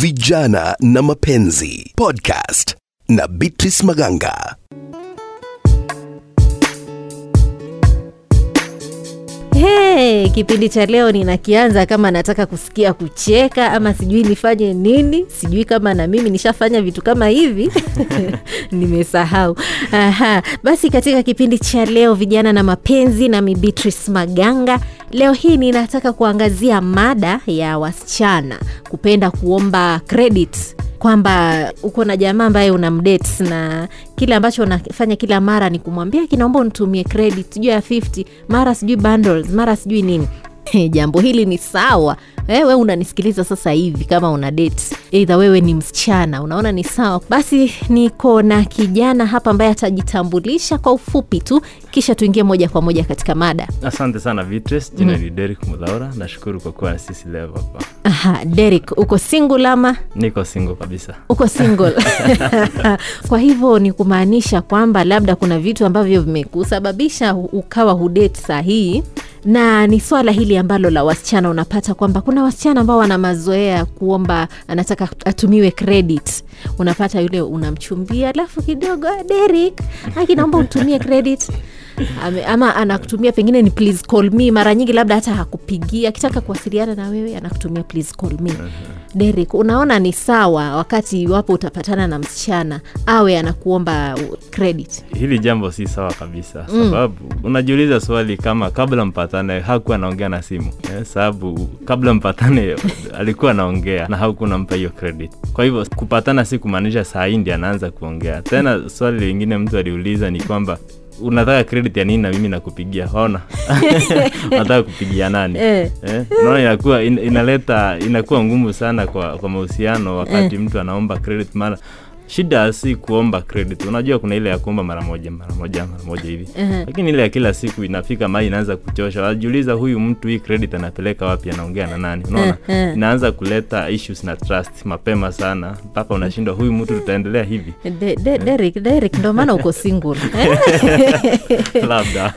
Vijana na Mapenzi podcast na Beatrice Maganga. Hey, kipindi cha leo ninakianza kama nataka kusikia kucheka ama sijui nifanye nini, sijui kama na mimi nishafanya vitu kama hivi nimesahau. Aha, basi katika kipindi cha leo vijana na mapenzi, nami Beatrice Maganga, leo hii ninataka kuangazia mada ya wasichana kupenda kuomba credit kwamba uko na jamaa ambaye una mdate na kile ambacho unafanya kila mara ni kumwambia kinaomba unitumie credit sijui ya 50 mara sijui bundles mara sijui nini jambo hili ni sawa. Wewe unanisikiliza sasa hivi kama una date. Eidha wewe ni msichana unaona ni sawa. Basi niko na kijana hapa ambaye atajitambulisha kwa ufupi tu kisha tuingie moja kwa moja katika mada. Asante sana vitres jina ni derik Mudhaura nashukuru kwa kuwa na sisi leo hapa. Aha derik uko single ama? Niko single kabisa. Uko single. Kwa hivyo ni kumaanisha kwamba labda kuna vitu ambavyo vimekusababisha ukawa hudate sahihi na ni swala hili ambalo la wasichana unapata kwamba kuna wasichana ambao wana mazoea kuomba anataka atumiwe credit. Unapata yule unamchumbia alafu kidogo "Ah, Derek aki naomba utumie credit. Ama anakutumia pengine ni please call me. Mara nyingi labda hata hakupigia. Akitaka kuwasiliana na wewe anakutumia please call me Derek, unaona ni sawa wakati iwapo utapatana na msichana awe anakuomba credit? Hili jambo si sawa kabisa sababu unajiuliza swali kama kabla mpatane hakuwa anaongea na simu. Eh, sababu kabla mpatane alikuwa anaongea na hauku unampa hiyo credit. Kwa hivyo kupatana si kumaanisha saa hii ndi anaanza kuongea. Tena swali lingine mtu aliuliza ni kwamba unataka credit ya nini na mimi nakupigia? Ona. Unataka kupigia nani? Eh. eh? inakuwa in, inaleta inakuwa ngumu sana kwa kwa mahusiano wakati mtu anaomba credit. Mara shida si kuomba credit. Unajua kuna ile ya kuomba mara moja mara moja mara moja hivi. Mhm. lakini ile ya kila siku inafika mali inaanza kuchosha. Wajiuliza huyu mtu hii credit anapeleka wapi anaongea na nani? Unaona? Mhm. inaanza kuleta issues na trust mapema sana. Mpaka unashindwa huyu mtu tutaendelea hivi? De, de, Derek, Derek ndo maana uko single. Labda.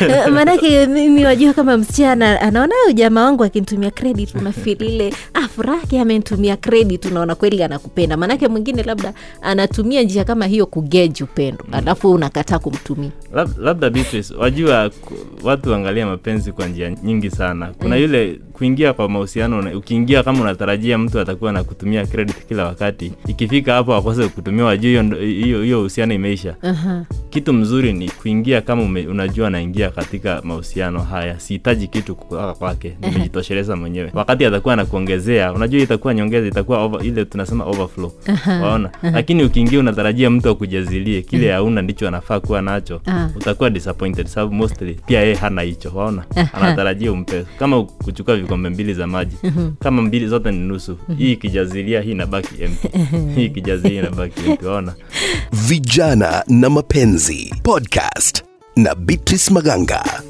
Eh, maanake mimi wajua kama msichana anaona ujamaa wangu akinitumia credit unafil ile ah, amenitumia credit. Unaona kweli anakupenda. Maanake mwingine labda anatumia njia kama hiyo kugeji upendo alafu unakataa kumtumia. Lab- labda Beatrice, wajua watu waangalia mapenzi kwa njia nyingi sana. Kuna yule kuingia kwa mahusiano ukiingia kama unatarajia mtu atakuwa na kutumia credit kila wakati ikifika hapo akose kutumia wajua hiyo uhusiano imeisha. Aha. kitu mzuri ni kuingia kama ume, unajua naingia katika mahusiano haya sihitaji kitu kutoka kwake nimejitosheleza mwenyewe. Wakati atakuwa anakuongezea unajua itakuwa nyongeza itakuwa over, ile tunasema overflow. Waona lakini ukiingia unatarajia mtu akujazilie. Kile hauna ndicho anafaa kuwa nacho. Ah. utakuwa disappointed sababu mostly pia yeye hana hicho waona? Anatarajia umpe. Kama kuchukua vikombe mbili za maji. Kama mbili zote ni nusu. Hii ikijazilia hii inabaki empty. Hii ikijazilia inabaki empty waona? Vijana na Mapenzi podcast na Beatrice Maganga.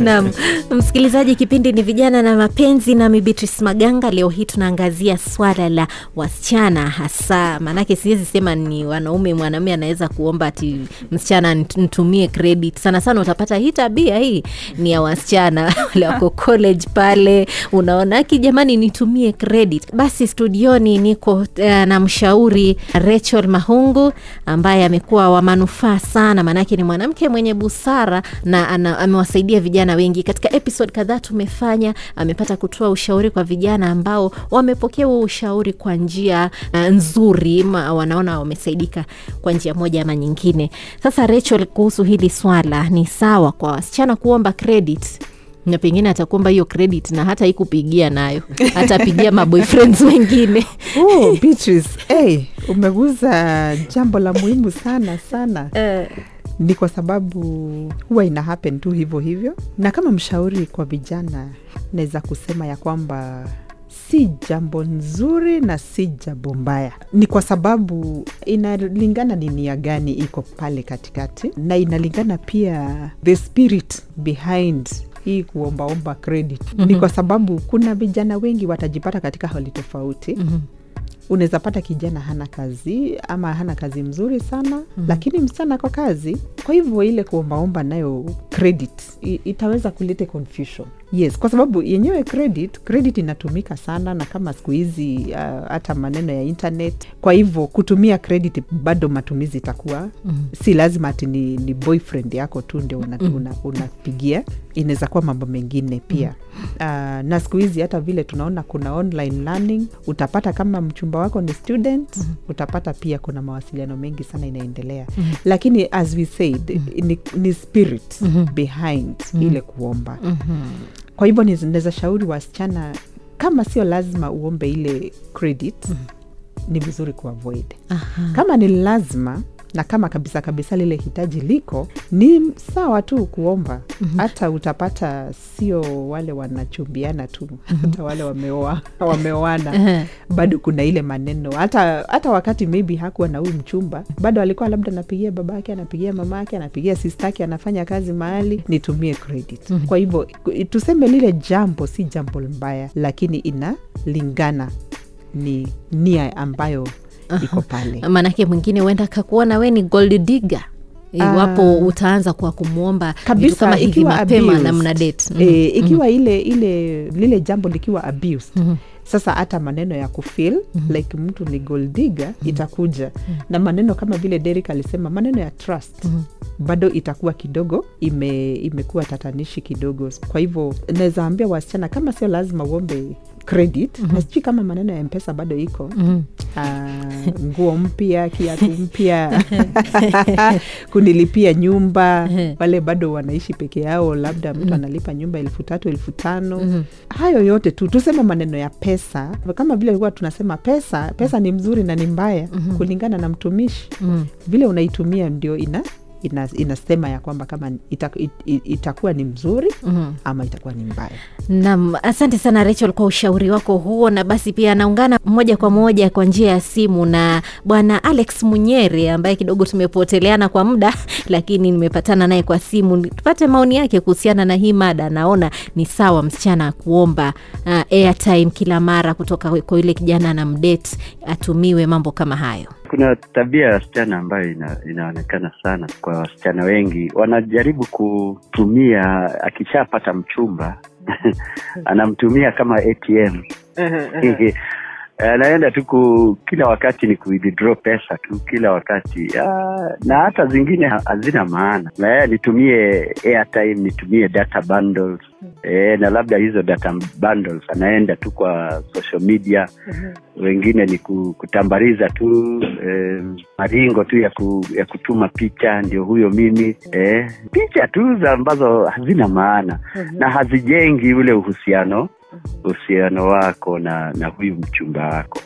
Naam, msikilizaji, kipindi ni vijana na mapenzi, nami Beatrice Maganga. Leo hii tunaangazia swala la wasichana hasa, maanake siwezi sema ni wanaume. Mwanaume anaweza kuomba ati msichana nitumie credit. Sana sana utapata hii tabia hii ni ya wasichana wale wako college pale, unaona aki, jamani, nitumie credit. Basi studioni niko uh, na mshauri Rachel Mahungu ambaye amekuwa wa manufaa sana, maanake ni mwanamke mwenye busara na amewasaidia vijana wengi. Katika episode kadhaa tumefanya, amepata kutoa ushauri kwa vijana ambao wamepokea huo ushauri kwa njia uh, nzuri, ma, wanaona wamesaidika kwa njia moja ama nyingine. Sasa Rachel, kuhusu hili swala, ni sawa kwa wasichana kuomba credit na pengine atakuomba hiyo credit na hata ikupigia nayo atapigia maboyfriends wengine Oh, Beatrice, hey, umeguza jambo la muhimu sana sana. Ni kwa sababu huwa ina happen tu hivyo hivyo, na kama mshauri kwa vijana, naweza kusema ya kwamba si jambo nzuri na si jambo mbaya. Ni kwa sababu inalingana ni nia gani iko pale katikati, na inalingana pia the spirit behind hii kuombaomba credit. Mm-hmm. Ni kwa sababu kuna vijana wengi watajipata katika hali tofauti Mhm. Unaweza pata kijana hana kazi ama hana kazi mzuri sana mm-hmm. lakini msichana kwa kazi kwa hivyo ile kuombaomba nayo credit itaweza kuleta confusion yes kwa sababu yenyewe credit credit inatumika sana na kama siku hizi uh, hata maneno ya internet kwa hivyo kutumia credit bado matumizi itakuwa mm. si lazima ati ni, ni boyfriend yako tu ndio unapigia una, una inaweza kuwa mambo mengine pia mm. uh, na siku hizi hata vile tunaona kuna online learning utapata kama mchumba wako ni student mm. utapata pia kuna mawasiliano mengi sana inaendelea mm. lakini as we said mm. ni, ni spirit mm-hmm. behind mm. ile kuomba mm-hmm. Kwa hivyo naweza shauri wasichana kama sio lazima uombe ile credit mm. ni vizuri kuavoid Aha. kama ni lazima na kama kabisa kabisa lile hitaji liko ni sawa tu kuomba. Mm-hmm. hata utapata sio wale wanachumbiana tu hata wale wameoa wameoana. Bado kuna ile maneno. Hata hata wakati maybe hakuwa na huyu mchumba bado alikuwa labda anapigia baba yake anapigia mama yake anapigia sistake anafanya kazi mahali nitumie credit. Mm-hmm. kwa hivyo tuseme lile jambo si jambo mbaya lakini inalingana. Ni nia ambayo iko pale. Maanake mwingine huenda akakuona we ni gold digger. Iwapo uh, utaanza kwa kumwomba kabisa kama hivi ikiwa mapema na mna date. Mhm. eh, ikiwa ile ile lile jambo likiwa abused sasa hata maneno ya kufil like mtu ni goldiga itakuja. Na maneno kama vile Derek alisema maneno ya trust bado itakuwa kidogo ime, imekuwa tatanishi kidogo. Kwa hivyo naweza ambia wasichana kama sio lazima uombe credit na sijui kama maneno ya mpesa bado iko Mhm. Ah, nguo mpya kiatu mpya kunilipia nyumba wale bado wanaishi peke yao labda mtu analipa nyumba elfu tatu elfu tano. Hayo yote tu tuseme maneno ya pesa kama vile ilikuwa tunasema pesa pesa ni mzuri na ni mbaya kulingana na mtumishi. Mhm. vile unaitumia ndio ina ina, inasema ya kwamba kama ita, it, it, itakuwa ni mzuri Mhm. ama itakuwa ni mbaya Nam, asante sana Rachel kwa ushauri wako huo, na basi pia anaungana moja kwa moja kwa njia ya simu na bwana Alex Munyere ambaye kidogo tumepoteleana kwa muda, lakini nimepatana naye kwa simu tupate maoni yake kuhusiana na hii mada. Naona ni sawa msichana kuomba uh, airtime kila mara kutoka kwa yule kijana na mdet atumiwe mambo kama hayo. Kuna tabia ya wasichana ambayo ina, inaonekana sana kwa wasichana wengi. Wanajaribu kutumia akishapata mchumba anamtumia kama atm anaenda tu ku, kila wakati ni kuwithdraw pesa tu kila wakati. Ah, na hata zingine hazina maana. Na nitumie airtime nitumie data bundles. E, na labda hizo data bundles anaenda tu kwa social media. Wengine ni kutambariza tu e, maringo tu ya, ku, ya kutuma picha ndio huyo mimi. E, picha tu za ambazo hazina maana. Na hazijengi ule uhusiano uhusiano wako na na huyu mchumba wako.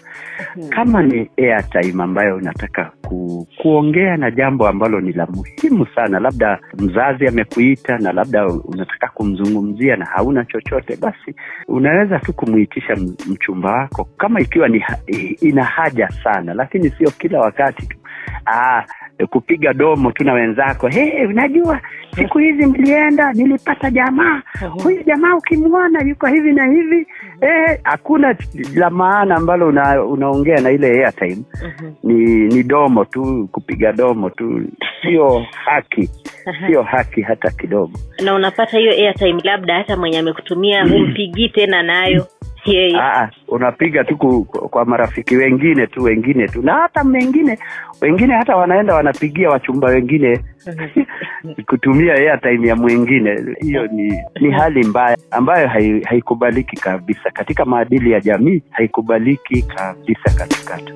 Kama ni airtime ambayo unataka ku, kuongea na jambo ambalo ni la muhimu sana labda mzazi amekuita na labda unataka kumzungumzia na hauna chochote basi unaweza tu kumuitisha mchumba wako kama ikiwa ni ina haja sana lakini sio kila wakati tu. Ah, kupiga domo tu na wenzako. Hey, unajua siku hizi mlienda nilipata jamaa. Huyu jamaa ukimwona yuko hivi na hivi Hakuna hakuna la maana ambalo una, unaongea na ile airtime. Ni ni domo tu kupiga domo tu. Sio haki sio haki hata kidogo. Na unapata hiyo airtime labda hata mwenye amekutumia humpigii tena nayo. Yeye. Aa, unapiga tu ku, kwa marafiki wengine tu wengine tu. Na hata mengine wengine hata wanaenda wanapigia wachumba wengine kutumia airtime ya mwingine. Hiyo ni ni hali mbaya ambayo hai- haikubaliki kabisa. Katika maadili ya jamii haikubaliki kabisa katikati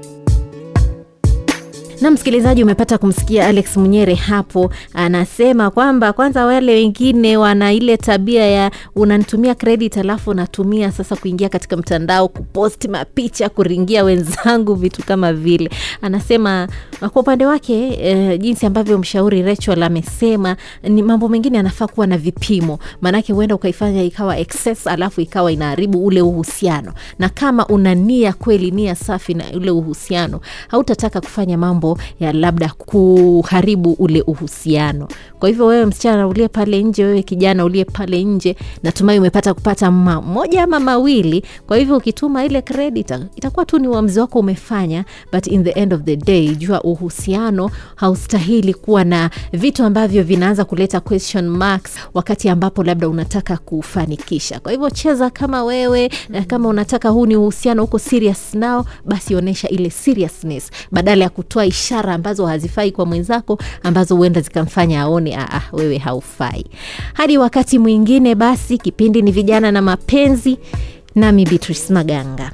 na msikilizaji umepata kumsikia alex munyere hapo anasema kwamba kwanza wale wengine wana ile tabia ya unanitumia credit alafu unatumia sasa kuingia katika mtandao kuposti mapicha kuringia wenzangu vitu kama vile. Anasema kwa upande wake eh, jinsi ambavyo mshauri rachel amesema ni mambo mengine anafaa kuwa na vipimo. Maanake huenda ukaifanya ikawa excess alafu ikawa inaharibu ule uhusiano. Na kama una nia kweli nia safi na ule uhusiano hautataka kufanya mambo ya labda kuharibu ule uhusiano. Kwa hivyo wewe msichana uliye pale nje wewe kijana uliye pale nje natumai umepata kupata moja ama mawili. Kwa hivyo ukituma ile credit itakuwa tu ni uamuzi wako umefanya but in the end of the day jua uhusiano haustahili kuwa na vitu ambavyo vinaanza kuleta question marks wakati ambapo labda unataka kufanikisha. Kwa hivyo cheza kama wewe na kama unataka huu ni uhusiano huko serious nao basi onyesha ile seriousness. Badala ya kutoa ishara ambazo hazifai kwa mwenzako ambazo huenda zikamfanya aone ah, wewe haufai. Hadi wakati mwingine basi kipindi ni vijana na mapenzi. Nami beatrice maganga